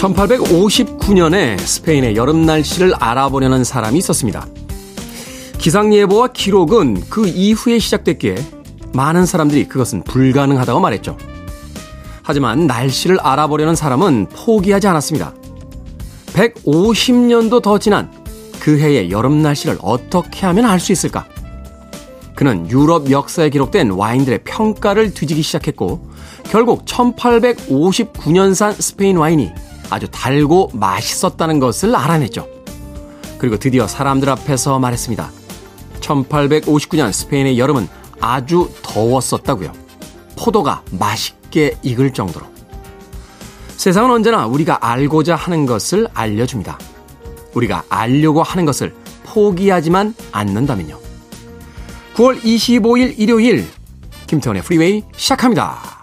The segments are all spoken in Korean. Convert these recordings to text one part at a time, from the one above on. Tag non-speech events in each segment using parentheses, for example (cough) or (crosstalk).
1859년에 스페인의 여름 날씨를 알아보려는 사람이 있었습니다. 기상예보와 기록은 그 이후에 시작됐기에 많은 사람들이 그것은 불가능하다고 말했죠. 하지만 날씨를 알아보려는 사람은 포기하지 않았습니다. 150년도 더 지난 그 해의 여름 날씨를 어떻게 하면 알 수 있을까? 그는 유럽 역사에 기록된 와인들의 평가를 뒤지기 시작했고, 결국 1859년산 스페인 와인이 아주 달고 맛있었다는 것을 알아냈죠. 그리고 드디어 사람들 앞에서 말했습니다. 1859년 스페인의 여름은 아주 더웠었다고요. 포도가 맛있게 익을 정도로. 세상은 언제나 우리가 알고자 하는 것을 알려줍니다. 우리가 알려고 하는 것을 포기하지만 않는다면요. 9월 25일 일요일 김태원의 프리웨이 시작합니다.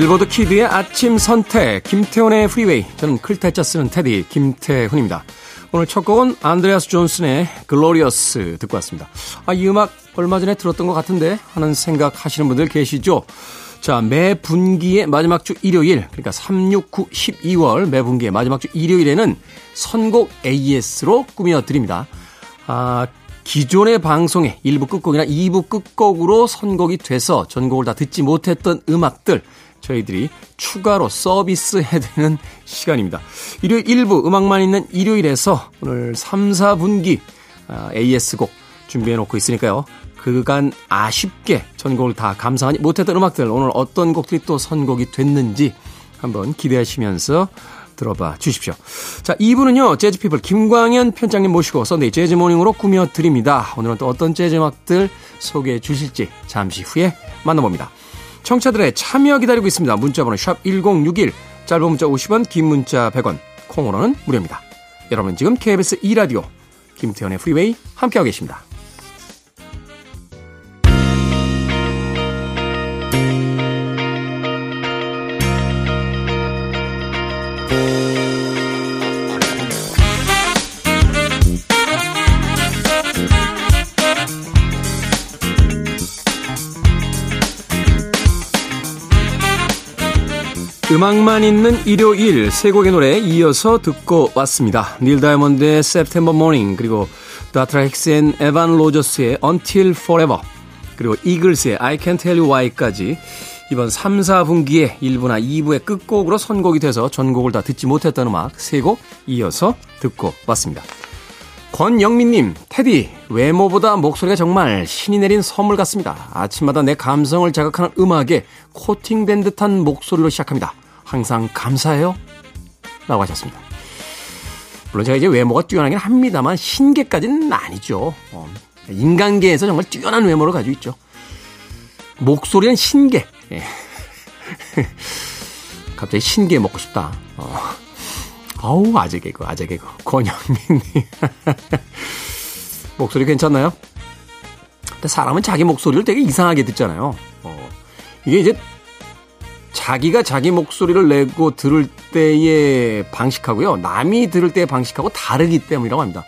빌보드 키드의 아침 선택, 김태훈의 프리웨이. 저는 클 태 자 쓰는 테디, 김태훈입니다. 오늘 첫 곡은 안드레아스 존슨의 Glorious 듣고 왔습니다. 아, 이 음악 얼마 전에 들었던 것 같은데 하는 생각 하시는 분들 계시죠? 자, 매 분기의 마지막 주 일요일, 그러니까 3, 6, 9, 12월 매 분기의 마지막 주 일요일에는 선곡 AS로 꾸며드립니다. 아, 기존의 방송의 1부 끝곡이나 2부 끝곡으로 선곡이 돼서 전곡을 다 듣지 못했던 음악들, 저희들이 추가로 서비스 해드리는 시간입니다. 일요일 1부 음악만 있는 일요일에서 오늘 3, 4분기 AS곡 준비해놓고 있으니까요. 그간 아쉽게 전곡을 다 감상하지 못했던 음악들 오늘 어떤 곡들이 또 선곡이 됐는지 한번 기대하시면서 들어봐 주십시오. 자, 2부는요, 재즈피플 김광현 편집장님 모시고 Sunday Jazz Morning으로 꾸며드립니다. 오늘은 또 어떤 재즈 음악들 소개해 주실지 잠시 후에 만나봅니다. 청취자들의 참여 기다리고 있습니다. 문자번호 샵 1061, 짧은 문자 50원, 긴 문자 100원, 콩으로는 무료입니다. 여러분 지금 KBS 2라디오 김태현의 프리웨이 함께하고 계십니다. 음악만 있는 일요일 세 곡의 노래 이어서 듣고 왔습니다. 닐 다이몬드의 September Morning 그리고 다트라 힉스 and 에반 로저스의 Until Forever 그리고 이글스의 I Can't Tell You Why까지 이번 3, 4분기에 1부나 2부의 끝곡으로 선곡이 돼서 전곡을 다 듣지 못했던 음악 세 곡 이어서 듣고 왔습니다. 권영민님, 테디, 외모보다 목소리가 정말 신이 내린 선물 같습니다. 아침마다 내 감성을 자극하는 음악에 코팅된 듯한 목소리로 시작합니다. 항상 감사해요. 라고 하셨습니다. 물론 제가 이제 외모가 뛰어나긴 합니다만 신계까지는 아니죠. 어, 인간계에서 정말 뛰어난 외모를 가지고 있죠. 목소리는 신계. 예. (laughs) 갑자기 신계 먹고 싶다. 어. 아우 아재 개그 아재 개그 권영민님 (laughs) 목소리 괜찮나요? 근데 사람은 자기 목소리를 되게 이상하게 듣잖아요. 어. 이게 이제 자기가 자기 목소리를 내고 들을 때의 방식하고요. 남이 들을 때의 방식하고 다르기 때문이라고 합니다.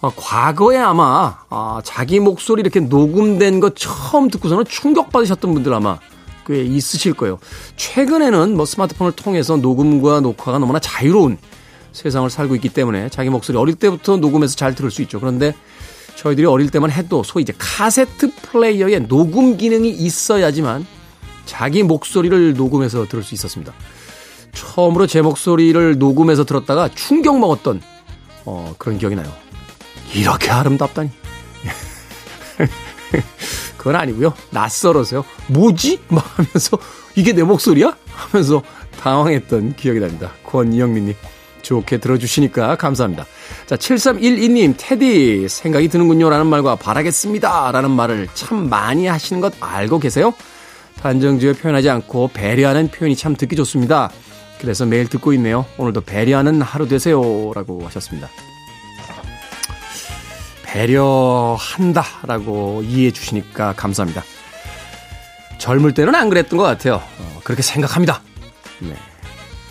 어, 과거에 아마 아, 자기 목소리 이렇게 녹음된 거 처음 듣고서는 충격받으셨던 분들 아마 꽤 있으실 거예요. 최근에는 뭐 스마트폰을 통해서 녹음과 녹화가 너무나 자유로운 세상을 살고 있기 때문에 자기 목소리 어릴 때부터 녹음해서 잘 들을 수 있죠. 그런데 저희들이 어릴 때만 해도 소위 이제 카세트 플레이어에 녹음 기능이 있어야지만 자기 목소리를 녹음해서 들을 수 있었습니다. 처음으로 제 목소리를 녹음해서 들었다가 충격 먹었던 어, 그런 기억이 나요. 이렇게 아름답다니. (laughs) 그건 아니고요. 낯설어서요. 뭐지? 막 하면서 이게 내 목소리야? 하면서 당황했던 기억이 납니다. 권영민님. 좋게 들어주시니까 감사합니다. 자, 7312님, 테디, 생각이 드는군요. 라는 말과 바라겠습니다. 라는 말을 참 많이 하시는 것 알고 계세요? 단정지어 표현하지 않고 배려하는 표현이 참 듣기 좋습니다. 그래서 매일 듣고 있네요. 오늘도 배려하는 하루 되세요. 라고 하셨습니다. 배려한다. 라고 이해해 주시니까 감사합니다. 젊을 때는 안 그랬던 것 같아요. 어, 그렇게 생각합니다. 네.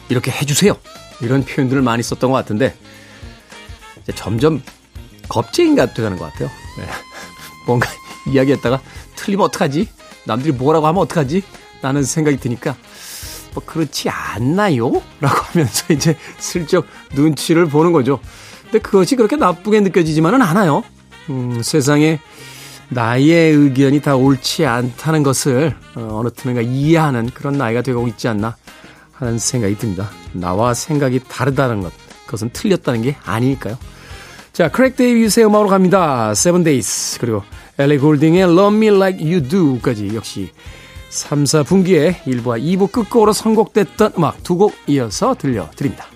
이렇게 해주세요. 이런 표현들을 많이 썼던 것 같은데, 점점 겁쟁이가 돼가는 것 같아요. 네. (laughs) 뭔가 이야기했다가 틀리면 어떡하지? 남들이 뭐라고 하면 어떡하지? 라는 생각이 드니까, 뭐, 그렇지 않나요? 라고 하면서 (laughs) 이제 슬쩍 눈치를 보는 거죠. 근데 그것이 그렇게 나쁘게 느껴지지만은 않아요. 음, 세상에 나의 의견이 다 옳지 않다는 것을 어, 어느 틈인가 이해하는 그런 나이가 되고 있지 않나 하는 생각이 듭니다. 나와 생각이 다르다는 것, 그것은 틀렸다는 게 아니니까요. 자, 크레이그 데이비드의 음악으로 갑니다. Seven Days 그리고 엘리 골딩의 Love Me Like You Do까지 역시 3, 4분기에 1부와 2부 끝곡으로 선곡됐던 음악 두 곡 이어서 들려드립니다.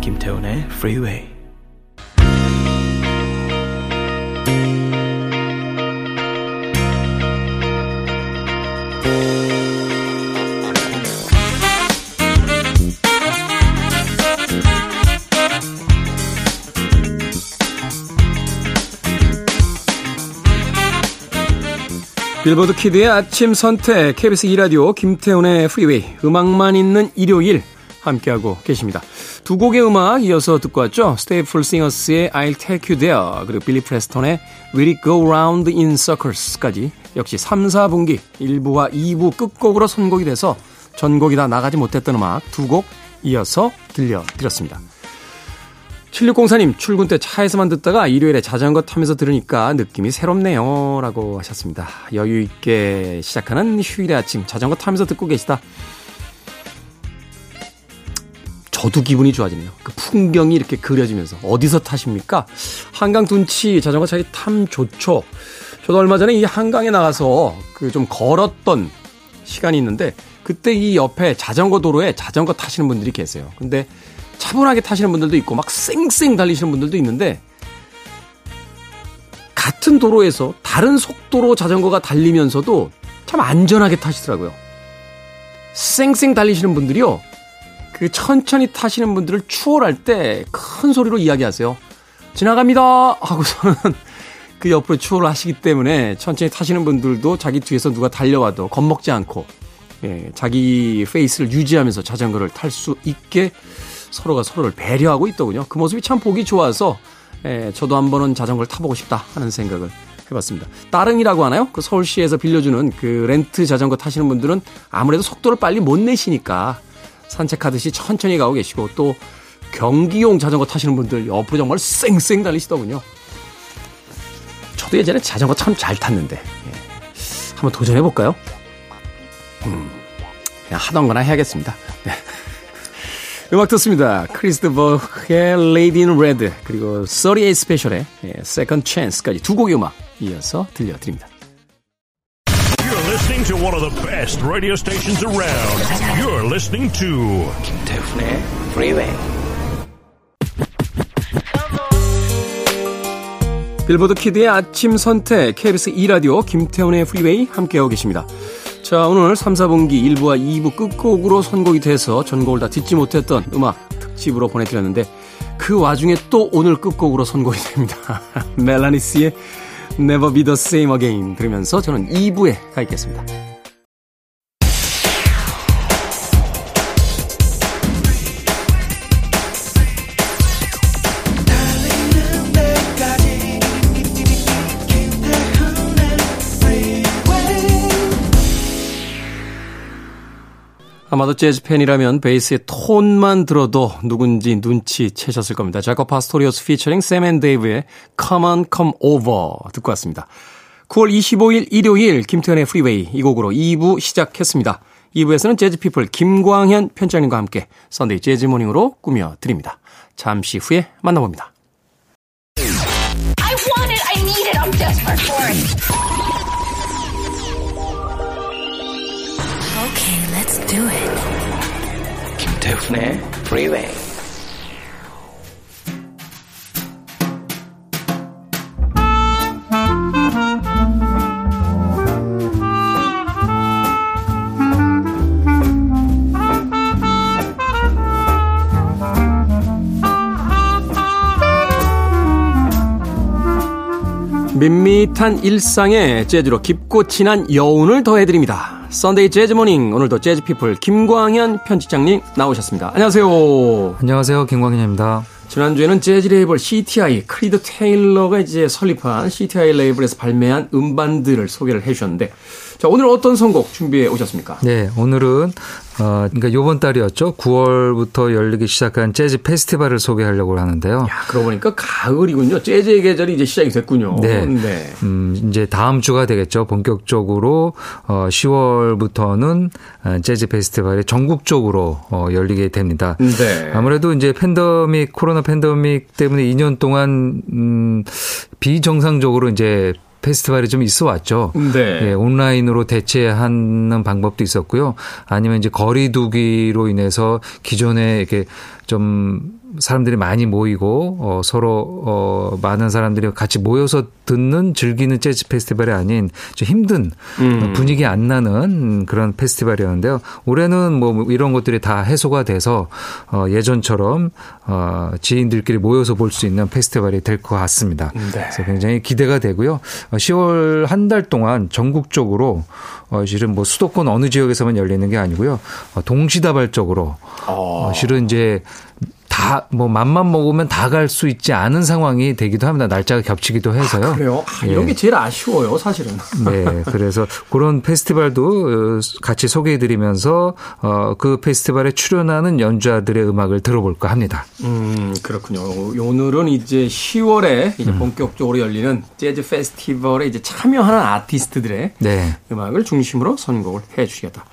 김태훈의 Freeway 빌보드 키드의 아침 선택 KBS 2라디오 김태훈의 프리웨이 음악만 있는 일요일 함께하고 계십니다. 두 곡의 음악 이어서 듣고 왔죠. 스테이플 싱어스의 I'll Take You There 그리고 빌리 프레스턴의 Will It Go Round in Circles까지 역시 3, 4분기 1부와 2부 끝곡으로 선곡이 돼서 전곡이 다 나가지 못했던 음악 두 곡 이어서 들려드렸습니다. 7604님, 출근 때 차에서만 듣다가 일요일에 자전거 타면서 들으니까 느낌이 새롭네요. 라고 하셨습니다. 여유있게 시작하는 휴일의 아침, 자전거 타면서 듣고 계시다. 저도 기분이 좋아지네요. 그 풍경이 이렇게 그려지면서. 어디서 타십니까? 한강 둔치 자전거 차기 탐 좋죠. 저도 얼마 전에 이 한강에 나가서 그 좀 걸었던 시간이 있는데, 그때 이 옆에 자전거 도로에 자전거 타시는 분들이 계세요. 근데 차분하게 타시는 분들도 있고 막 쌩쌩 달리시는 분들도 있는데 같은 도로에서 다른 속도로 자전거가 달리면서도 참 안전하게 타시더라고요. 쌩쌩 달리시는 분들이요. 그 천천히 타시는 분들을 추월할 때 큰 소리로 이야기하세요. 지나갑니다! 하고서는 (laughs) 그 옆으로 추월을 하시기 때문에 천천히 타시는 분들도 자기 뒤에서 누가 달려와도 겁먹지 않고 예, 자기 페이스를 유지하면서 자전거를 탈 수 있게 서로가 서로를 배려하고 있더군요. 그 모습이 참 보기 좋아서 에, 예, 저도 한 번은 자전거를 타보고 싶다 하는 생각을 해봤습니다. 따릉이라고 하나요? 그 서울시에서 빌려주는 그 렌트 자전거 타시는 분들은 아무래도 속도를 빨리 못 내시니까 산책하듯이 천천히 가고 계시고 또 경기용 자전거 타시는 분들 옆으로 정말 쌩쌩 달리시더군요. 저도 예전에 자전거 참 잘 탔는데 예. 한번 도전해 볼까요? 음, 그냥 하던 거나 해야겠습니다. 네. 음악 듣습니다. 크리스토버의 Lady in Red 그리고 38 스페셜의 Second Chance까지 두 곡의 음악 이어서 들려드립니다. You're listening to one of the best radio stations around. You're listening to 김태훈의 Freeway. 빌보드 키드의 아침 선택 KBS 2라디오 김태훈의 프리웨이 함께하고 계십니다. 자, 오늘 3, 4분기 1부와 2부 끝곡으로 선곡이 돼서 전곡을 다 듣지 못했던 음악 특집으로 보내드렸는데 그 와중에 또 오늘 끝곡으로 선곡이 됩니다. (laughs) 멜라니스의 Never Be The Same Again 들으면서 저는 2부에 가 있겠습니다. 아마도 재즈 팬이라면 베이스의 톤만 들어도 누군지 눈치채셨을 겁니다. 자코 파스토리오스 피처링 샘 and 데이브의 Come on Come Over 듣고 왔습니다. 9월 25일 일요일 김태훈의 프리웨이 이 곡으로 2부 시작했습니다. 2부에서는 재즈피플 김광현 편집장님과 함께 Sunday Jazz Morning으로 꾸며드립니다. 잠시 후에 만나봅니다. do it. 김태훈의 네, Freeway. 밋밋한 일상에 재즈로 깊고 진한 여운을 더해드립니다. Sunday Jazz Morning 오늘도 재즈 피플 김광현 편집장님 나오셨습니다. 안녕하세요. 안녕하세요. 김광현입니다. 지난주에는 재즈 레이블 CTI 크리드 테일러가 이제 설립한 CTI 레이블에서 발매한 음반들을 소개를 해주셨는데 자 오늘 어떤 선곡 준비해 오셨습니까? 네 오늘은 어, 그러니까 요번 달이었죠. 9월부터 열리기 시작한 재즈 페스티벌을 소개하려고 하는데요. 야, 그러고 보니까 가을이군요. 재즈의 계절이 이제 시작이 됐군요. 네. 네. 음, 이제 다음 주가 되겠죠. 본격적으로 어, 10월부터는 어, 재즈 페스티벌이 전국적으로 어, 열리게 됩니다. 네. 아무래도 이제 팬더믹 코로나 팬더믹 때문에 2년 동안 음, 비정상적으로 이제 페스티벌이 좀 있어 왔죠. 네. 예, 온라인으로 대체하는 방법도 있었고요. 아니면 이제 거리두기로 인해서 기존에 이렇게 좀 사람들이 많이 모이고 어, 서로 어, 많은 사람들이 같이 모여서 듣는 즐기는 재즈 페스티벌이 아닌 좀 힘든 음. 분위기 안 나는 그런 페스티벌이었는데요. 올해는 뭐 이런 것들이 다 해소가 돼서 어, 예전처럼 어, 지인들끼리 모여서 볼 수 있는 페스티벌이 될 것 같습니다. 네. 그래서 굉장히 기대가 되고요. 10월 어, 한달 동안 전국적으로 어, 실은 뭐 수도권 어느 지역에서만 열리는 게 아니고요. 어, 동시다발적으로 어, 실은 이제 다, 뭐, 맘만 먹으면 다 갈 수 있지 않은 상황이 되기도 합니다. 날짜가 겹치기도 해서요. 아, 그래요? 아, 이런 예. 게 제일 아쉬워요, 사실은. (laughs) 네. 그래서 그런 페스티벌도 어, 같이 소개해 드리면서, 어, 그 페스티벌에 출연하는 연주자들의 음악을 들어볼까 합니다. 음, 그렇군요. 오늘은 이제 10월에 이제 음. 본격적으로 열리는 재즈 페스티벌에 이제 참여하는 아티스트들의 네. 음악을 중심으로 선곡을 해 주시겠다.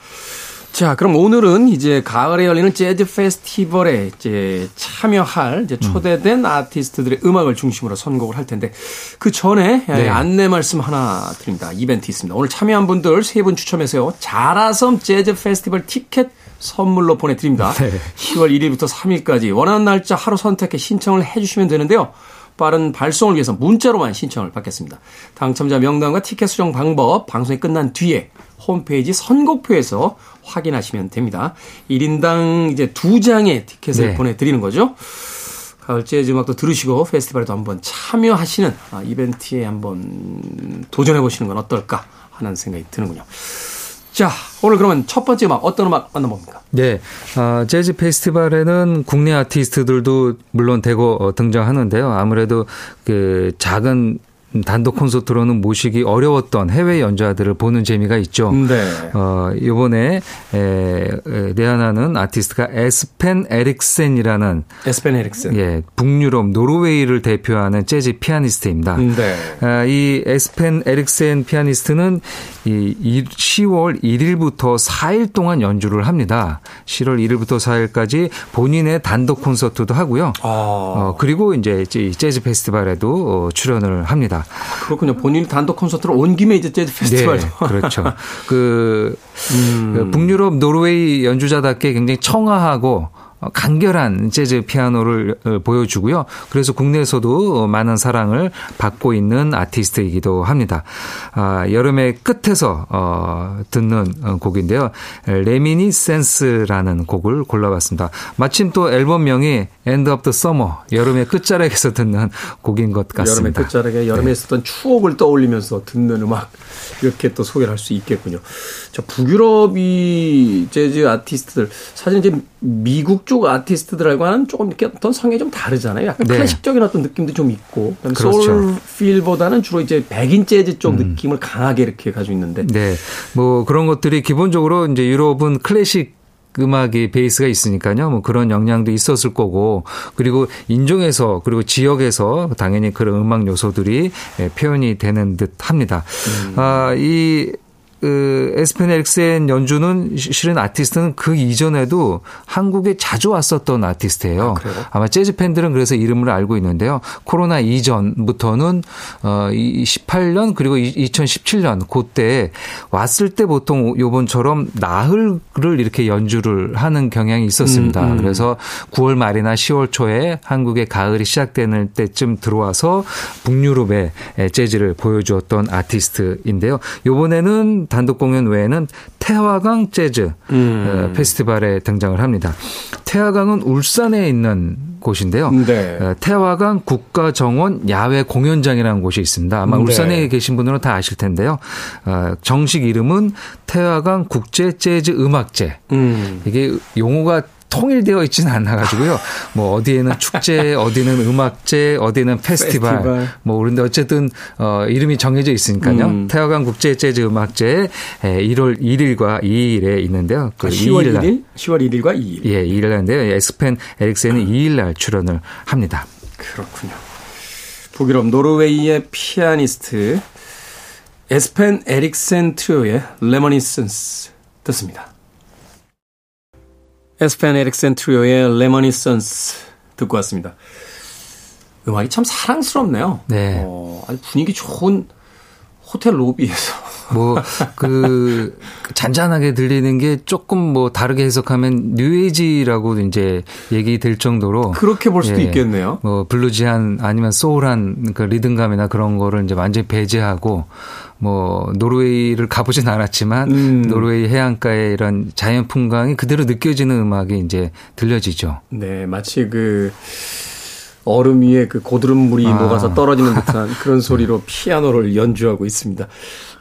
자, 그럼 오늘은 이제 가을에 열리는 재즈 페스티벌에 이제 참여할 이제 초대된 음. 아티스트들의 음악을 중심으로 선곡을 할 텐데 그 전에 네. 안내 말씀 하나 드립니다. 이벤트 있습니다. 오늘 참여한 분들 세 분 추첨해서요. 자라섬 재즈 페스티벌 티켓 선물로 보내드립니다. 네. 10월 1일부터 3일까지 원하는 날짜 하루 선택해 신청을 해주시면 되는데요. 빠른 발송을 위해서 문자로만 신청을 받겠습니다. 당첨자 명단과 티켓 수령 방법 방송이 끝난 뒤에 홈페이지 선곡표에서 확인하시면 됩니다. 1인당 이제 두 장의 티켓을 네. 보내드리는 거죠. 가을 재즈 음악도 들으시고 페스티벌에도 한번 참여하시는 아, 이벤트에 한번 도전해 보시는 건 어떨까 하는 생각이 드는군요. 자, 오늘 그러면 첫 번째 음악 어떤 음악 만나봅니까? 네, 어, 재즈 페스티벌에는 국내 아티스트들도 물론 대거 어, 등장하는데요. 아무래도 그 작은 단독 콘서트로는 모시기 어려웠던 해외 연주자들을 보는 재미가 있죠. 네. 어, 이번에 에, 에, 내한하는 아티스트가 에스펜 에릭센이라는 에스펜 에릭센. 예, 북유럽 노르웨이를 대표하는 재즈 피아니스트입니다. 네. 아, 이 에스펜 에릭센 피아니스트는 이 10월 1일부터 4일 동안 연주를 합니다. 10월 1일부터 4일까지 본인의 단독 콘서트도 하고요. 아. 어, 그리고 이제 재즈 페스티벌에도 어, 출연을 합니다. 그렇군요. 본인 단독 콘서트로 온 김에 이제 재즈 페스티벌. 네, 그렇죠. (laughs) 그, 음. 그 북유럽 노르웨이 연주자답게 굉장히 청아하고 어, 간결한 재즈 피아노를 어, 보여주고요. 그래서 국내에서도 많은 사랑을 받고 있는 아티스트이기도 합니다. 아, 여름의 끝에서 어, 듣는 어, 곡인데요. Reminiscence라는 곡을 골라봤습니다. 마침 또 앨범명이 End of the Summer, 여름의 끝자락에서 듣는 곡인 것 같습니다. 여름의 끝자락에 여름에 네. 있었던 추억을 떠올리면서 듣는 음악 이렇게 또 소개를 할 수 있겠군요. 자, 북유럽이 재즈 아티스트들 사실 이제 미국 쪽 아티스트들하고는 조금 이렇게 어떤 성향이 좀 다르잖아요. 약간 네. 클래식적인 어떤 느낌도 좀 있고 그렇죠. soul feel보다는 주로 이제 백인 재즈 쪽 음. 느낌을 강하게 이렇게 가지고 있는데. 네, 뭐 그런 것들이 기본적으로 이제 유럽은 클래식 음악이 베이스가 있으니까요. 뭐 그런 영향도 있었을 거고 그리고 인종에서 그리고 지역에서 당연히 그런 음악 요소들이 예, 표현이 되는 듯 합니다. 음. 아, 이 그 에스펜 엑센 연주는 실은 아티스트는 그 이전에도 한국에 자주 왔었던 아티스트예요. 아, 마 재즈 팬들은 그래서 이름을 알고 있는데요. 코로나 이전부터는 어 18년 그리고 2017년 그때 왔을 때 보통 요번처럼 나흘을 이렇게 연주를 하는 경향이 있었습니다. 음, 음. 그래서 9월 말이나 10월 초에 한국의 가을이 시작되는 때쯤 들어와서 북유럽의 재즈를 보여주었던 아티스트인데요. 요번에는 단독 공연 외에는 태화강 재즈 음. 어, 페스티벌에 등장을 합니다. 태화강은 울산에 있는 곳인데요. 네. 어, 태화강 국가정원 야외 공연장이라는 곳이 있습니다. 아마 네. 울산에 계신 분들은 다 아실 텐데요. 어, 정식 이름은 태화강 국제 재즈 음악제. 음. 이게 용어가 통일되어 있지는 않아가지고요. 뭐 어디에는 축제, (laughs) 어디는 음악제, 어디는 페스티벌, 페스티벌. 뭐 그런데 어쨌든 어 이름이 정해져 있으니까요. 음. 태화강 국제 재즈 음악제 1월 1일과 2일에 있는데요. 그 아, 10월 2일 날, 1일, 10월 1일과 2일. 예, 2일 날인데요. 에스펜 에릭센은 2일 날 출연을 합니다. 그렇군요. 북유럽 노르웨이의 피아니스트 에스펜 에릭센 트리오의 Reminiscence 듣습니다. 에스펜 에릭센 트리오의 Reminiscence 듣고 왔습니다. 음악이 참 사랑스럽네요. 네. 어, 아주 분위기 좋은 호텔 로비에서. (laughs) 뭐, 그, 잔잔하게 들리는 게 조금 뭐 다르게 해석하면 뉴에이지라고 이제 얘기 될 정도로. 그렇게 볼 수도 예, 있겠네요. 뭐, bluesy한 아니면 소울한 그 리듬감이나 그런 거를 이제 완전히 배제하고 뭐 노르웨이를 가보진 않았지만 음. 노르웨이 해안가의 이런 자연 풍광이 그대로 느껴지는 음악이 이제 들려지죠. 네, 마치 그 얼음 위에 그 고드름 물이 아. 녹아서 떨어지는 듯한 그런 소리로 피아노를 연주하고 있습니다.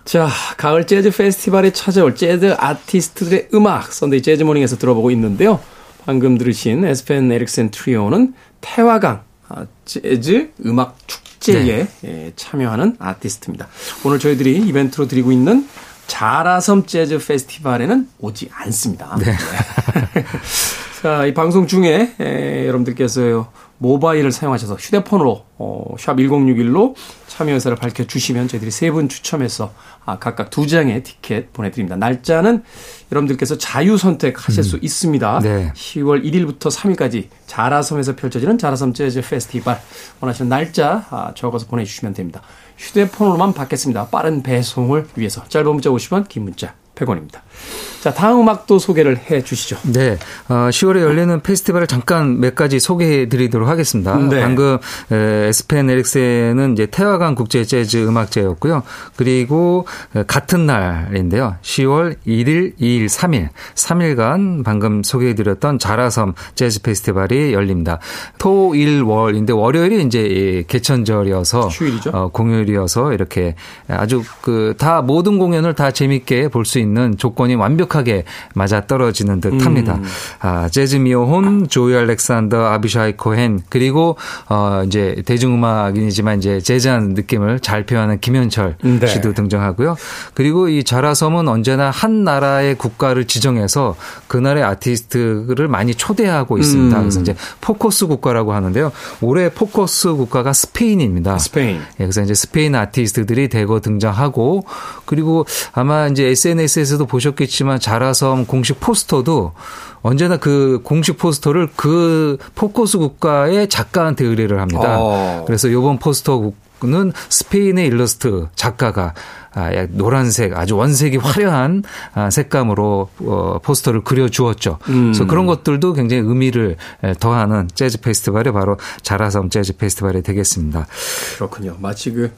자, 가을 재즈 페스티벌에 찾아올 재즈 아티스트들의 음악 Sunday Jazz Morning에서 들어보고 있는데요. 방금 들으신 에스펜 에릭센 트리오는 태화강 아, 재즈 음악 축 축제에 네. 예, 참여하는 아티스트입니다. 오늘 저희들이 이벤트로 드리고 있는 자라섬 재즈 페스티벌에는 오지 않습니다. 네. 네. (laughs) 자, 이 방송 중에 에, 여러분들께서 모바일을 사용하셔서 휴대폰으로 어, 샵 1061로 참여 의사를 밝혀 주시면 저희들이 세 분 추첨해서 아, 각각 두 장의 티켓 보내드립니다. 날짜는 여러분들께서 자유 선택하실 음. 수 있습니다. 네. 10월 1일부터 3일까지 자라섬에서 펼쳐지는 자라섬 재즈 페스티벌 원하시는 날짜 아, 적어서 보내주시면 됩니다. 휴대폰으로만 받겠습니다. 빠른 배송을 위해서 짧은 문자 50원, 긴 문자 100원입니다. 자, 다음 음악도 소개를 해 주시죠. 네. 어, 10월에 열리는 페스티벌을 잠깐 몇 가지 소개해 드리도록 하겠습니다. 네. 방금 에스펜 에릭센은 이제 태화강 국제 재즈 음악제였고요. 그리고 같은 날인데요. 10월 1일, 2일, 3일, 3일간 방금 소개해 드렸던 자라섬 재즈 페스티벌이 열립니다. 토, 일, 월인데 월요일이 이제 개천절이어서 휴일이죠. 어, 공휴일이어서 이렇게 아주 그 다 모든 공연을 다 재밌게 볼 수 있는 조건이 완벽하게 맞아 떨어지는 듯 합니다. 음. 아, 재즈 미오혼, 조이 알렉산더, 아비샤이 코헨, 그리고, 어, 이제 대중음악인이지만 이제 재즈한 느낌을 잘 표현하는 김현철 네. 씨도 등장하고요. 그리고 이 자라섬은 언제나 한 나라의 국가를 지정해서 그 나라의 아티스트를 많이 초대하고 있습니다. 음. 그래서 이제 포커스 국가라고 하는데요. 올해 포커스 국가가 스페인입니다. 스페인. 예, 그래서 이제 스페인 아티스트들이 대거 등장하고 그리고 아마 이제 SNS 에서도 보셨겠지만 자라섬 공식 포스터도 언제나 그 공식 포스터를 그 포커스 국가의 작가한테 의뢰를 합니다. 어. 그래서 이번 포스터 는 스페인의 일러스트 작가가 아, 노란색 아주 원색이 화려한 아, 색감으로 어, 포스터를 그려 주었죠. 음. 그래서 그런 것들도 굉장히 의미를 더하는 재즈 페스티벌이 바로 자라섬 재즈 페스티벌이 되겠습니다. 그렇군요. 마치 그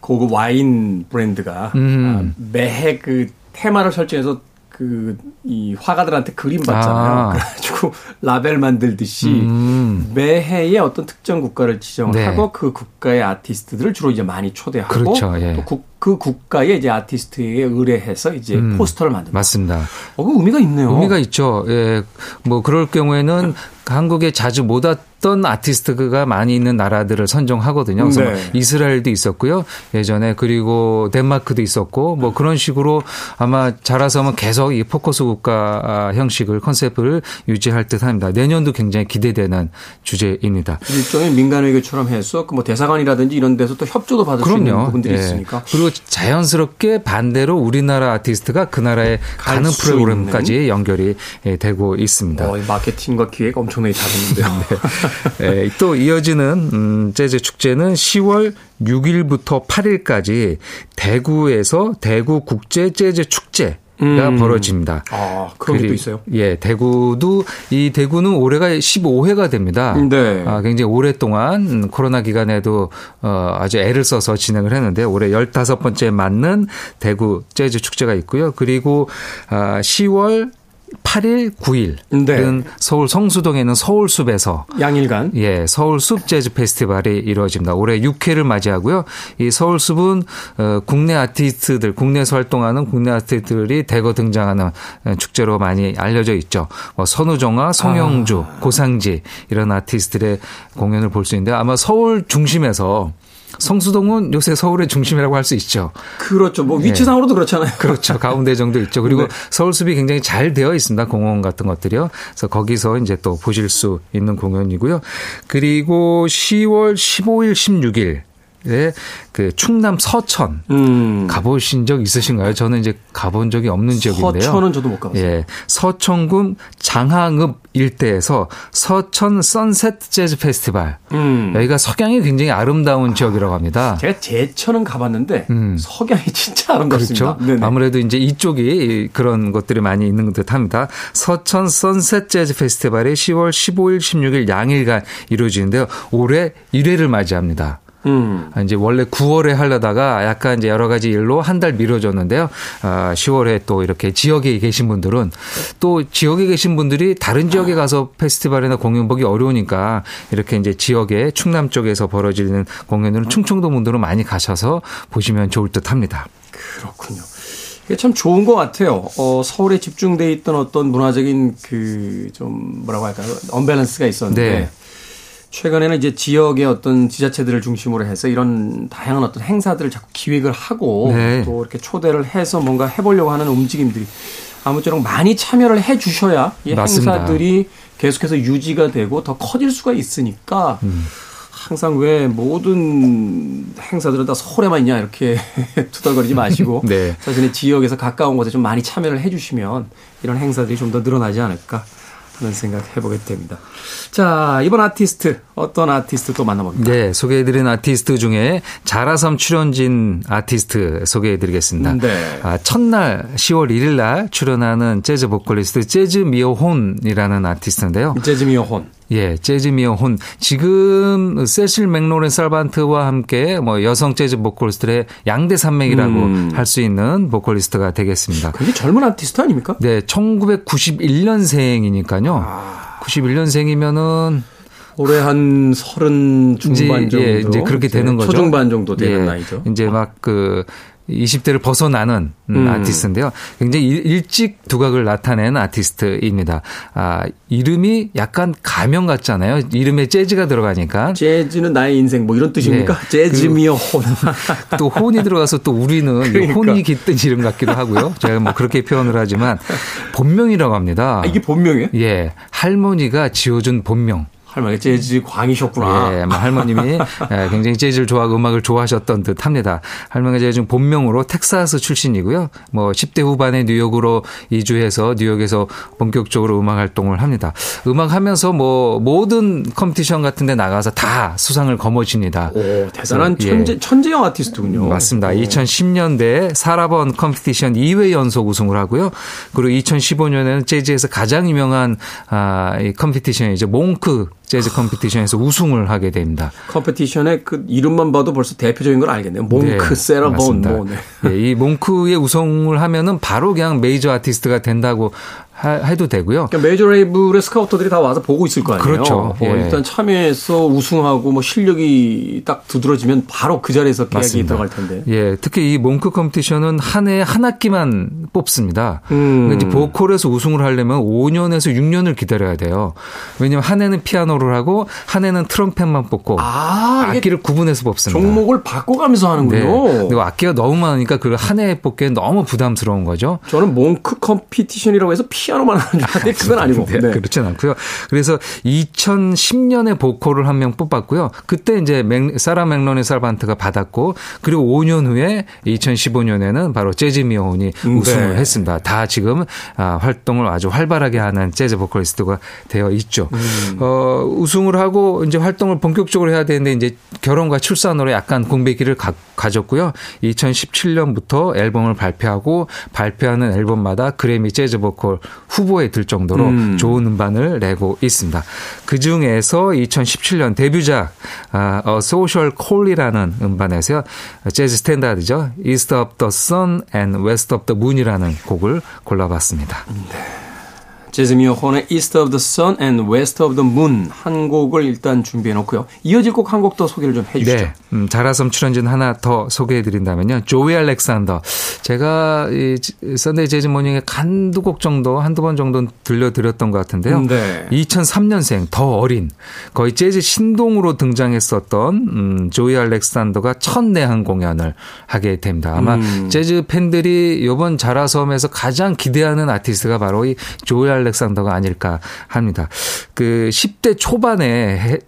고급 와인 브랜드가 음. 아, 매해 그 테마를 설정해서 그, 이 화가들한테 그림 받잖아요. 아. 그래가지고 (laughs) 라벨 만들듯이 음. 매해에 어떤 특정 국가를 지정을 네. 하고 그 국가의 아티스트들을 주로 이제 많이 초대하고 그렇죠. 예. 또 국, 그 국가의 이제 아티스트에 의뢰해서 이제 음. 포스터를 만든다. 맞습니다. 어, 그 의미가 있네요. 의미가 있죠. 예. 뭐 그럴 경우에는 한국에 자주 못 왔던 아티스트가 많이 있는 나라들을 선정하거든요. 그래서 네. 뭐 이스라엘도 있었고요. 예전에 그리고 덴마크도 있었고 뭐 그런 식으로 아마 자라섬은 계속 이 포커스 국가 형식을 컨셉을 유지할 듯 합니다. 내년도 굉장히 기대되는 주제입니다. 일종의 민간 외교처럼 해서 그 뭐 대사관이라든지 이런 데서 또 협조도 받을 그럼요. 수 있는 부분들이 예. 있으니까. 그리고 자연스럽게 반대로 우리나라 아티스트가 그 나라에 가는 프로그램까지 연결이 예, 되고 있습니다. 어, 마케팅과 기획 엄청나게 잘했는데요. (laughs) 네. 네. 또 이어지는 음, 재즈 축제는 10월 6일부터 8일까지 대구에서 대구 국제 재즈 축제 음. 벌어집니다. 아, 그런 게또 있어요? 예, 대구도 이 대구는 올해가 15회가 됩니다. 네. 아, 굉장히 오랫동안 코로나 기간에도 어, 아주 애를 써서 진행을 했는데 올해 15번째 맞는 대구 재즈 축제가 있고요. 그리고 아, 10월 8일, 9일은 네. 서울 성수동에 있는 서울숲에서 양일간 예, 서울숲 재즈 페스티벌이 이루어집니다. 올해 6회를 맞이하고요. 이 서울숲은 어, 국내 아티스트들, 국내에서 활동하는 국내 아티스트들이 대거 등장하는 축제로 많이 알려져 있죠. 뭐 선우정아, 송영주, 아. 고상지 이런 아티스트들의 공연을 볼 수 있는데 아마 서울 중심에서 성수동은 요새 서울의 중심이라고 할 수 있죠. 그렇죠. 뭐 위치상으로도 네. 그렇잖아요. 그렇죠. 가운데 정도 있죠. 그리고 네. 서울 숲이 굉장히 잘 되어 있습니다. 공원 같은 것들이요. 그래서 거기서 이제 또 보실 수 있는 공연이고요. 그리고 10월 15일, 16일 예, 그 충남 서천 음. 가보신 적 있으신가요? 저는 이제 가본 적이 없는 지역인데요. 서천은 저도 못 가봤어요. 예, 서천군 장항읍 일대에서 서천 선셋 재즈 페스티벌. 음. 여기가 석양이 굉장히 아름다운 지역이라고 합니다. 제가 제천은 가봤는데 음. 석양이 진짜 아름답습니다. 그렇죠. 네네. 아무래도 이제 이쪽이 그런 것들이 많이 있는 듯합니다. 서천 선셋 재즈 페스티벌이 10월 15일, 16일 양일간 이루어지는데요. 올해 1회를 맞이합니다. 음. 이제 원래 9월에 하려다가 약간 이제 여러 가지 일로 한 달 미뤄졌는데요. 아, 10월에 또 이렇게 지역에 계신 분들은 또 지역에 계신 분들이 다른 지역에 가서 페스티벌이나 공연 보기 어려우니까 이렇게 이제 지역에 충남 쪽에서 벌어지는 공연들은 충청도 분들은 많이 가셔서 보시면 좋을 듯 합니다. 그렇군요. 이게 참 좋은 것 같아요. 어, 서울에 집중돼 있던 어떤 문화적인 그 좀 뭐라고 할까요? 언밸런스가 있었는데 네. 최근에는 이제 지역의 어떤 지자체들을 중심으로 해서 이런 다양한 어떤 행사들을 자꾸 기획을 하고 네. 또 이렇게 초대를 해서 뭔가 해보려고 하는 움직임들이 아무쪼록 많이 참여를 해 주셔야 이 맞습니다. 행사들이 계속해서 유지가 되고 더 커질 수가 있으니까 음. 항상 왜 모든 행사들은 다 서울에만 있냐 이렇게 (laughs) 투덜거리지 마시고 (laughs) 네. 자신의 지역에서 가까운 곳에 좀 많이 참여를 해 주시면 이런 행사들이 좀 더 늘어나지 않을까 하는 생각 해보게 됩니다. 자, 이번 아티스트, 어떤 아티스트 또 만나봅니다. 네, 소개해드린 아티스트 중에 자라섬 출연진 아티스트 소개해드리겠습니다. 네. 아, 첫날 10월 1일 날 출연하는 재즈 보컬리스트 재즈 미어혼이라는 아티스트인데요. 재즈 미어혼. 예, 재즈 미어혼. 지금 세실 맥로렌 살반트와 함께 뭐 여성 재즈 보컬리스트의 양대 산맥이라고 음. 할수 있는 보컬리스트가 되겠습니다. 그게 젊은 아티스트 아닙니까? 네, 1991년생이니까요. 아. 91년생이면은 올해 한 서른 중반 정도 예, 이제 그렇게 되는 거죠. 초중반 정도 되는 예, 나이죠. 이제 막그 20대를 벗어나는 음, 음. 아티스트인데요. 굉장히 일찍 두각을 나타낸 아티스트입니다. 아, 이름이 약간 가명 같잖아요. 이름에 재즈가 들어가니까. 재즈는 나의 인생 뭐 이런 뜻입니까? 네. 재즈미어 혼. (laughs) 또 혼이 들어가서 또 우리는 그러니까. 혼이 깃든 이름 같기도 하고요. 제가 뭐 그렇게 표현을 하지만 본명이라고 합니다. 아, 이게 본명이에요? 예. 할머니가 지어준 본명. 할머니 재즈 광이셨구나. 예, 뭐 할머님이 (laughs) 예, 굉장히 재즈를 좋아하고 음악을 좋아하셨던 듯 합니다. 할머니가 제가 지금 본명으로 텍사스 출신이고요. 뭐 10대 후반에 뉴욕으로 이주해서 뉴욕에서 본격적으로 음악 활동을 합니다. 음악 하면서 뭐 모든 competition 같은 데 나가서 다 수상을 거머쥡니다. 오, 대단한 천재, 예. 천재형 아티스트군요. 맞습니다. 오. 2010년대 사라 본 competition 2회 연속 우승을 하고요. 그리고 2015년에는 재즈에서 가장 유명한 아, 이 competition이죠. 몽크 재즈 competition에서 우승을 하게 됩니다. competition의 그 이름만 봐도 벌써 대표적인 걸 알겠네요. 몽크, 네, 세라 본. 뭐, 네. 네, 이 몽크의 우승을 하면은 바로 그냥 메이저 아티스트가 된다고 해도 되고요. 그러니까 메이저 레이블의 스카우터들이 다 와서 보고 있을 거 아니에요. 그렇죠. 예. 일단 참여해서 우승하고 뭐 실력이 딱 두드러지면 바로 그 자리에서 계약이 맞습니다. 들어갈 텐데. 예, 특히 이 몽크 competition은 한 해에 한 악기만 뽑습니다. 음. 그러니까 이제 보컬에서 우승을 하려면 5년에서 6년을 기다려야 돼요. 왜냐하면 한 해는 피아노를 하고 한 해는 트럼펫만 뽑고 아, 악기를 구분해서 뽑습니다. 종목을 바꿔가면서 하는군요. 네. 그리고 악기가 너무 많으니까 그걸 한 해에 뽑기에 너무 부담스러운 거죠. 저는 몽크 competition이라고 해서 피 피아노만 하는 줄 알았는데 그건 아니고. 네, 네. 그렇진 않고요. 그래서 2010년에 보컬을 한 명 뽑았고요. 그때 이제 맥, 사라 맥로린 살반트가 받았고 그리고 5년 후에 2015년에는 바로 재즈 미혼이 음, 우승을 네. 했습니다. 다 지금 아, 활동을 아주 활발하게 하는 재즈 보컬리스트가 되어 있죠. 음. 어, 우승을 하고 이제 활동을 본격적으로 해야 되는데 이제 결혼과 출산으로 약간 공백기를 가, 가졌고요. 2017년부터 앨범을 발표하고 발표하는 앨범마다 그래미 재즈 보컬 후보에 들 정도로 음. 좋은 음반을 내고 있습니다. 그 중에서 2017년 데뷔작 아, A Social Call이라는 음반에서요. 재즈 standard죠. East of the Sun and West of the Moon이라는 곡을 골라봤습니다. 네. 재즈미아 혼의 East of the Sun and West of the Moon 한 곡을 일단 준비해 놓고요. 이어질 곡 한 곡 더 소개를 좀 해주시죠. 네. 음, 자라섬 출연진 하나 더 소개해 드린다면요. 조이 알렉산더. 제가 이 Sunday Jazz Morning에 한두 곡 정도, 한두 번 정도 들려드렸던 것 같은데요. 네. 2003년생, 더 어린, 거의 재즈 신동으로 등장했었던 음, 조이 알렉산더가 첫 내한 공연을 하게 됩니다. 아마 음. 재즈 팬들이 이번 자라섬에서 가장 기대하는 아티스트가 바로 이 조이 알렉산더 가 아닐까 합니다. 그 10대 초반에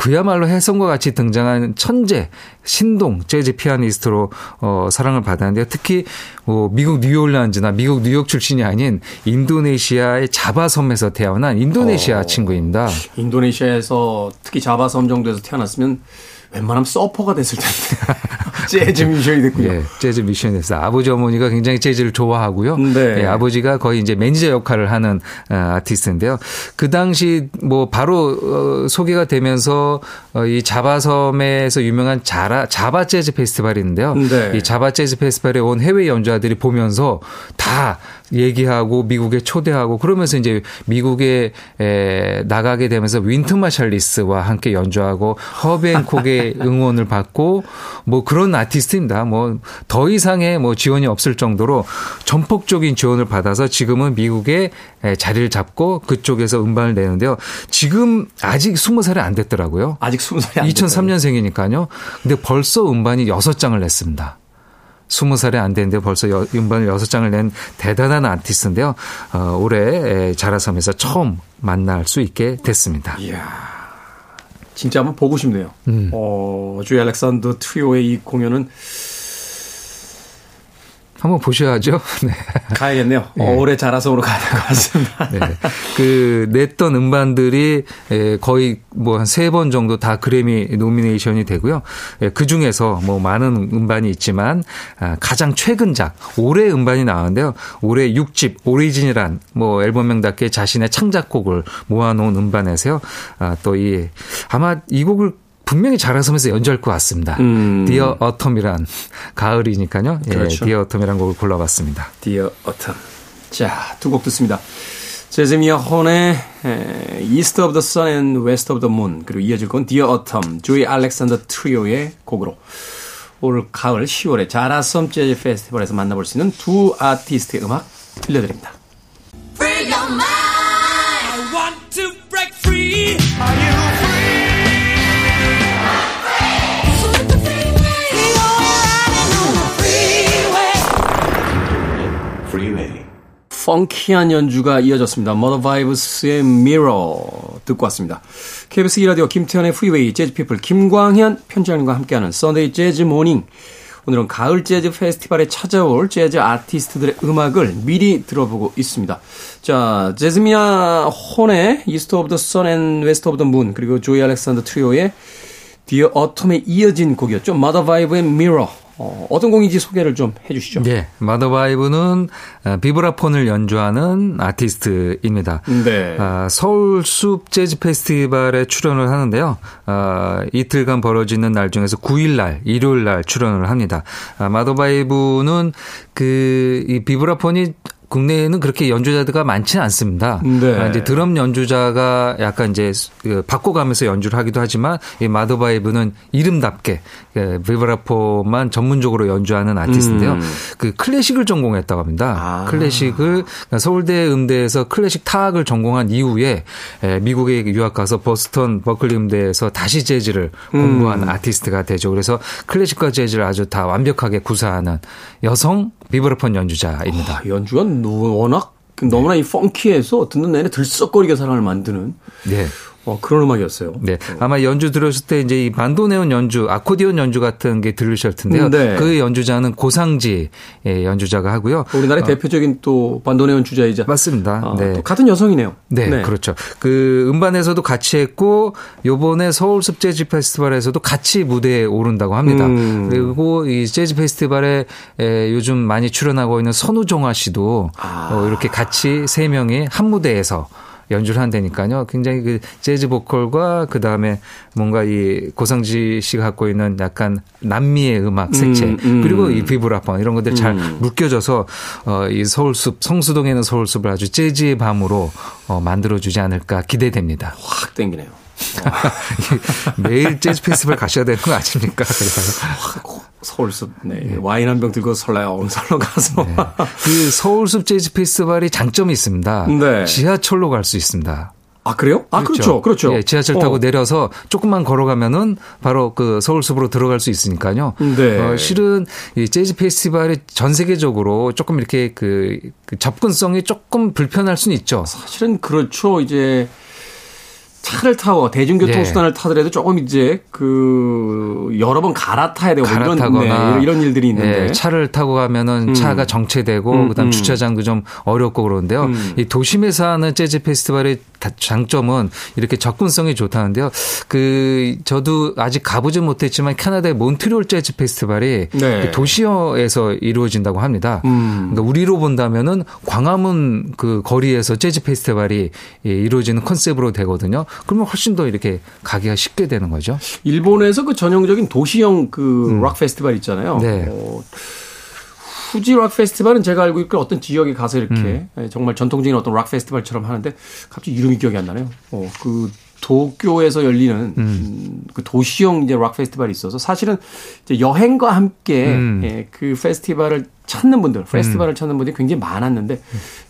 그야말로 혜성과 같이 등장한 천재 신동 재즈 피아니스트로 어 사랑을 받았는데요. 특히 뭐 미국 뉴올란즈나 미국 뉴욕 출신이 아닌 인도네시아의 자바섬에서 태어난 인도네시아 어, 친구입니다. 인도네시아에서 특히 자바섬 정도에서 태어났으면 웬만하면 서퍼가 됐을 텐데 (laughs) 재즈 뮤지션이 됐군요. 예, 재즈 뮤지션이 됐어요. 아버지 어머니가 굉장히 재즈를 좋아하고요. 네. 예, 아버지가 거의 이제 매니저 역할을 하는 어, 아티스트인데요. 그 당시 뭐 바로 어, 소개가 되면서 어, 이 자바섬에서 유명한 자라 자바 재즈 페스티벌인데요. 네. 이 자바 재즈 페스티벌에 온 해외 연주자들이 보면서 다 얘기하고 미국에 초대하고 그러면서 이제 미국에 에, 나가게 되면서 윈트 마샬리스와 함께 연주하고 허비앤콕의 (laughs) 응원을 받고 뭐 그런 아티스트입니다. 뭐 더 이상의 뭐 지원이 없을 정도로 전폭적인 지원을 받아서 지금은 미국에 자리를 잡고 그쪽에서 음반을 내는데요. 지금 아직 20살이 안 됐더라고요. 아직 20살이 안 2003년생이니까요. 근데 벌써 음반이 6장을 냈습니다. 20살이 안 됐는데 벌써 여, 음반을 6장을 낸 대단한 아티스트인데요. 어, 올해 자라섬에서 처음 만날 수 있게 됐습니다. 이야. 진짜 한번 보고 싶네요. 음. 어, 조이 알렉산더 트리오의 이 공연은 한번 보셔야죠. (laughs) 네. 가야겠네요. 네. 올해 자라섬으로 가야 될 것 같습니다. 네. 그 냈던 음반들이 거의 뭐 한 세 번 정도 다 그래미 nomination이 되고요. 그 중에서 뭐 많은 음반이 있지만 아, 가장 최근작 올해 음반이 나왔는데요. 올해 6집 Origin이란 뭐 앨범명답게 자신의 창작곡을 모아놓은 음반에서요. 아, 또이 아마 이 곡을 분명히 자라섬에서 연주할 것 같습니다. 음. 디어 어텀이란 가을이니까요. 예, 그렇죠. 디어 어텀이란 곡을 골라봤습니다. Dear Autumn. 자, 두 곡 듣습니다. 재즈미아 혼의 East of the Sun and West of the Moon 그리고 이어질 건 Dear Autumn 조이 알렉산더 트리오의 곡으로 올 가을 10월에 자라섬 재즈 페스티벌에서 만나볼 수 있는 두 아티스트의 음악 들려드립니다. funky한 연주가 이어졌습니다. 마더바이브의 Mirror 듣고 왔습니다. KBS 2라디오 김태현의 Freeway 재즈피플 김광현 편집장님과 함께하는 Sunday Jazz Morning 오늘은 가을 재즈 페스티벌에 찾아올 재즈 아티스트들의 음악을 미리 들어보고 있습니다. 자, 재즈미아 혼의 East of the Sun and West of the Moon 그리고 조이 알렉산더 트리오의 Dear Autumn에 이어진 곡이었죠. Mother Vibe의 Mirror 어, 어떤 곡인지 소개를 좀 해주시죠. 네, 마더바이브는 어, 비브라폰을 연주하는 아티스트입니다. 네. 아, 서울 숲 재즈 페스티벌에 출연을 하는데요. 아, 이틀간 벌어지는 날 중에서 9일 날, 일요일 날 출연을 합니다. 아, 마더바이브는 그 이 비브라폰이 국내에는 그렇게 연주자들가 많지는 않습니다. 네. 아, 이제 드럼 연주자가 약간 이제 그 바꿔가면서 연주를 하기도 하지만 이 마더바이브는 이름답게 그 비브라포만 전문적으로 연주하는 아티스트인데요. 음. 그 클래식을 전공했다고 합니다. 아. 클래식을 그러니까 서울대 음대에서 클래식 타악을 전공한 이후에 미국에 유학 가서 보스턴 버클리 음대에서 다시 재즈를 공부한 음. 아티스트가 되죠. 그래서 클래식과 재즈를 아주 다 완벽하게 구사하는 여성 비브라폰 연주자입니다. 아, 연주가 워낙 그 너무나 이 funky해서 듣는 내내 들썩거리게 사람을 만드는 네. 어, 그런 음악이었어요. 네. 아마 연주 들었을 때 이제 이 반도네온 연주, 아코디언 연주 같은 게 들으실 텐데요. 네. 그 연주자는 고상지 연주자가 하고요. 우리나라의 어. 대표적인 또 반도네온 주자이자 맞습니다. 어, 네. 같은 여성이네요. 네, 네, 그렇죠. 그 음반에서도 같이 했고 요번에 서울 숲 재즈 페스티벌에서도 같이 무대에 오른다고 합니다. 음. 그리고 이 재즈 페스티벌에 요즘 많이 출연하고 있는 선우정아 씨도 아. 어, 이렇게 같이 세 명이 한 무대에서 연주를 한다니까요. 굉장히 그 재즈 보컬과 그 다음에 뭔가 이 고상지 씨가 갖고 있는 약간 남미의 음악 색채 음, 음. 그리고 이 비브라폰 이런 것들 잘 음. 묶여져서 어, 이 서울숲 성수동에 있는 서울숲을 아주 재즈의 밤으로 어, 만들어주지 않을까 기대됩니다. 확 땡기네요. (laughs) 매일 재즈 페스티벌 가셔야 되는 거 아닙니까? 서 울숲 네. 네. 와인 한 병 들고 설레요. (laughs) 설로 가서. 네. 그 서울숲 재즈 페스티벌이 장점이 있습니다. 네. 지하철로 갈 수 있습니다. 아 그래요? 아 그렇죠, 그렇죠. 그렇죠. 예, 지하철 타고 어. 내려서 조금만 걸어가면은 바로 그 서울숲으로 들어갈 수 있으니까요. 네. 어, 실은 이 재즈 페스티벌이 전 세계적으로 조금 이렇게 그, 그 접근성이 조금 불편할 수는 있죠. 사실은 그렇죠. 이제 차를 타고 대중교통 수단을 네. 타더라도 조금 이제 그 여러 번 갈아타야 되고 뭐 이런 네, 이런 일들이 있는데 네, 차를 타고 가면은 음. 차가 정체되고 음, 그다음 음. 주차장도 좀 어렵고 그러는데요. 음. 이 도심에서 하는 재즈 페스티벌의 장점은 이렇게 접근성이 좋다는데요. 그 저도 아직 가보지 못했지만 캐나다의 몬트리올 재즈 페스티벌이 네. 그 도시에서 이루어진다고 합니다. 음. 그러니까 우리로 본다면은 광화문 그 거리에서 재즈 페스티벌이 이루어지는 컨셉으로 되거든요. 그러면 훨씬 더 이렇게 가기가 쉽게 되는 거죠. 일본에서 그 전형적인 도시형 그락 음. 페스티벌 있잖아요. 네. 어, 후지 락 페스티벌은 제가 알고 있고 어떤 지역에 가서 이렇게 음. 예, 정말 전통적인 어떤 락 페스티벌처럼 하는데 갑자기 이름이 기억이 안 나네요. 어, 그 도쿄에서 열리는 음. 그 도시형 이제 락 페스티벌이 있어서 사실은 이제 여행과 함께 음. 예, 그 페스티벌을 찾는 분들, 페스티벌을 음. 찾는 분들이 굉장히 많았는데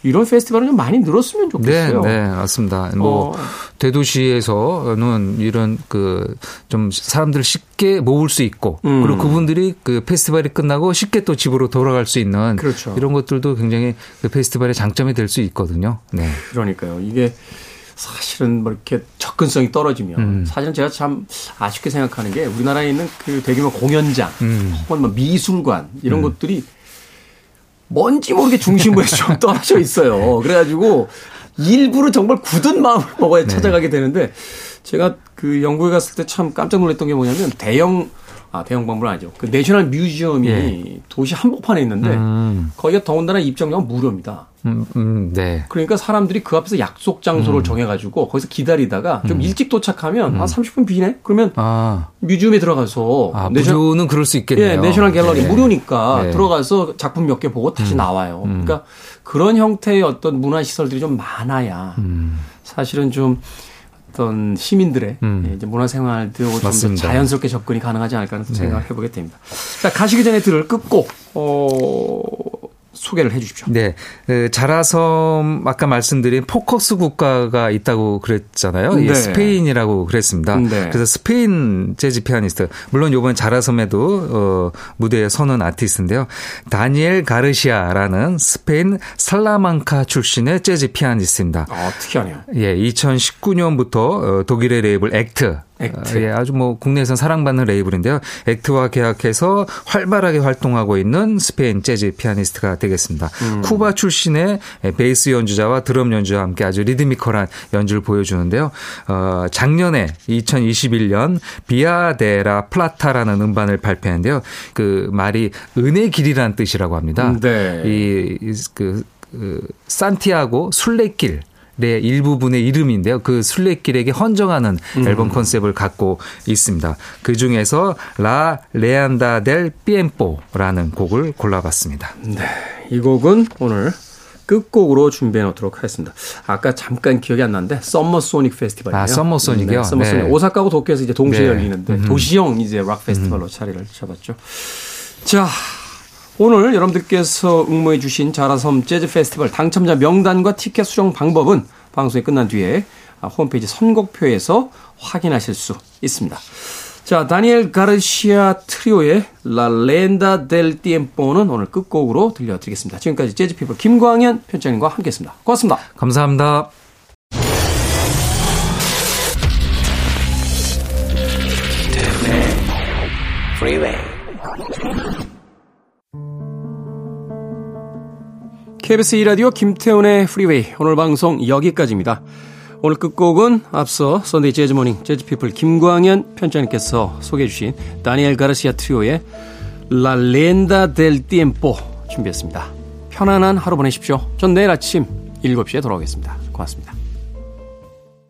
이런 페스티벌은 좀 많이 늘었으면 좋겠어요. 네, 네 맞습니다. 뭐 어. 대도시에서는 이런 그 좀 사람들 쉽게 모을 수 있고 음. 그리고 그분들이 그 페스티벌이 끝나고 쉽게 또 집으로 돌아갈 수 있는 그렇죠. 이런 것들도 굉장히 그 페스티벌의 장점이 될 수 있거든요. 네. 그러니까요. 이게 사실은 뭐 이렇게 접근성이 떨어지면 음. 사실은 제가 참 아쉽게 생각하는 게 우리나라에 있는 그 대규모 공연장 음. 혹은 뭐 미술관 이런 음. 것들이 뭔지 모르게 중심부에서 좀 (laughs) 떨어져 있어요. 그래가지고 일부러 정말 굳은 마음을 먹어야 네. 찾아가게 되는데 제가 그 영국에 갔을 때 참 깜짝 놀랐던 게 뭐냐면 대형 아, 대형 박물관 아니죠. 그 national museum이 예. 도시 한복판에 있는데 음. 거기가 더군다나 입장료가 무료입니다. 음, 음, 네. 그러니까 사람들이 그 앞에서 약속 장소를 음. 정해가지고 거기서 기다리다가 좀 음. 일찍 도착하면 한 30분 음. 비네? 그러면 아. museum에 들어가서 아, 내셔... 무료는 그럴 수 있겠네요. 예, 내셔널 갤러리 네. 무료니까 네. 들어가서 작품 몇 개 보고 다시 나와요. 그러니까 그런 형태의 어떤 문화 시설들이 좀 많아야 사실은 좀 어떤 시민들의 음. 예, 이제 문화생활도 좀 자연스럽게 접근이 가능하지 않을까 하는 네. 생각을 해보게 됩니다. 자 가시기 전에 들을 끝곡 어, 소개를 해 주십시오. 네. 그 자라섬 아까 말씀드린 포커스 국가가 있다고 그랬잖아요. 네. 스페인이라고 그랬습니다. 네. 그래서 스페인 재즈 피아니스트 물론 요번 자라섬에도 어, 무대에 서는 아티스트인데요. 다니엘 가르시아라는 스페인 살라망카 출신의 재즈 피아니스트입니다. 아, 특이하네요. 예, 2019년부터 어, 독일의 레이블 액트 액트. 예, 아주 뭐 국내에서 사랑받는 레이블인데요. 액트와 계약해서 활발하게 활동하고 있는 스페인 재즈 피아니스트가 되겠습니다. 음. 쿠바 출신의 베이스 연주자와 드럼 연주와 함께 아주 리드미컬한 연주를 보여주는데요. 어, 작년에 2021년 Vía de la Plata라는 음반을 발표했는데요. 그 말이 은의 길이라는 뜻이라고 합니다. 네. 이그 그 산티아고 순례길 의 일부분의 이름인데요. 그 순례길에게 헌정하는 음. 앨범 컨셉을 갖고 있습니다. 그 중에서 La Leyenda del Tiempo라는 곡을 골라봤습니다. 네. 이 곡은 오늘 끝곡으로 준비해 놓도록 하겠습니다. 아까 잠깐 기억이 안 나는데 썸머 소닉 페스티벌이에요. 아, 썸머 소닉이요? 네, 썸머 소닉. 네. 오사카하고 도쿄에서 이제 동시에 네. 열리는데 음. 도시형 이제 락 페스티벌로 음. 자리를 잡았죠. 자, 오늘 여러분들께서 응모해 주신 자라섬 재즈 페스티벌 당첨자 명단과 티켓 수령 방법은 방송이 끝난 뒤에 홈페이지 선곡표에서 확인하실 수 있습니다. 자, 다니엘 가르시아 트리오의 라 렌다 델 티엠포는 오늘 끝곡으로 들려드리겠습니다. 지금까지 재즈피플 김광현 편장님과 함께했습니다. 고맙습니다. 감사합니다. KBS 2라디오 김태훈의 프리웨이 오늘 방송 여기까지입니다. 오늘 끝곡은 앞서 썬데이 재즈모닝 재즈피플 김광현 편장님께서 소개해 주신 다니엘 가르시아 트리오의 La Leyenda del Tiempo 준비했습니다. 편안한 하루 보내십시오. 전 내일 아침 7시에 돌아오겠습니다. 고맙습니다.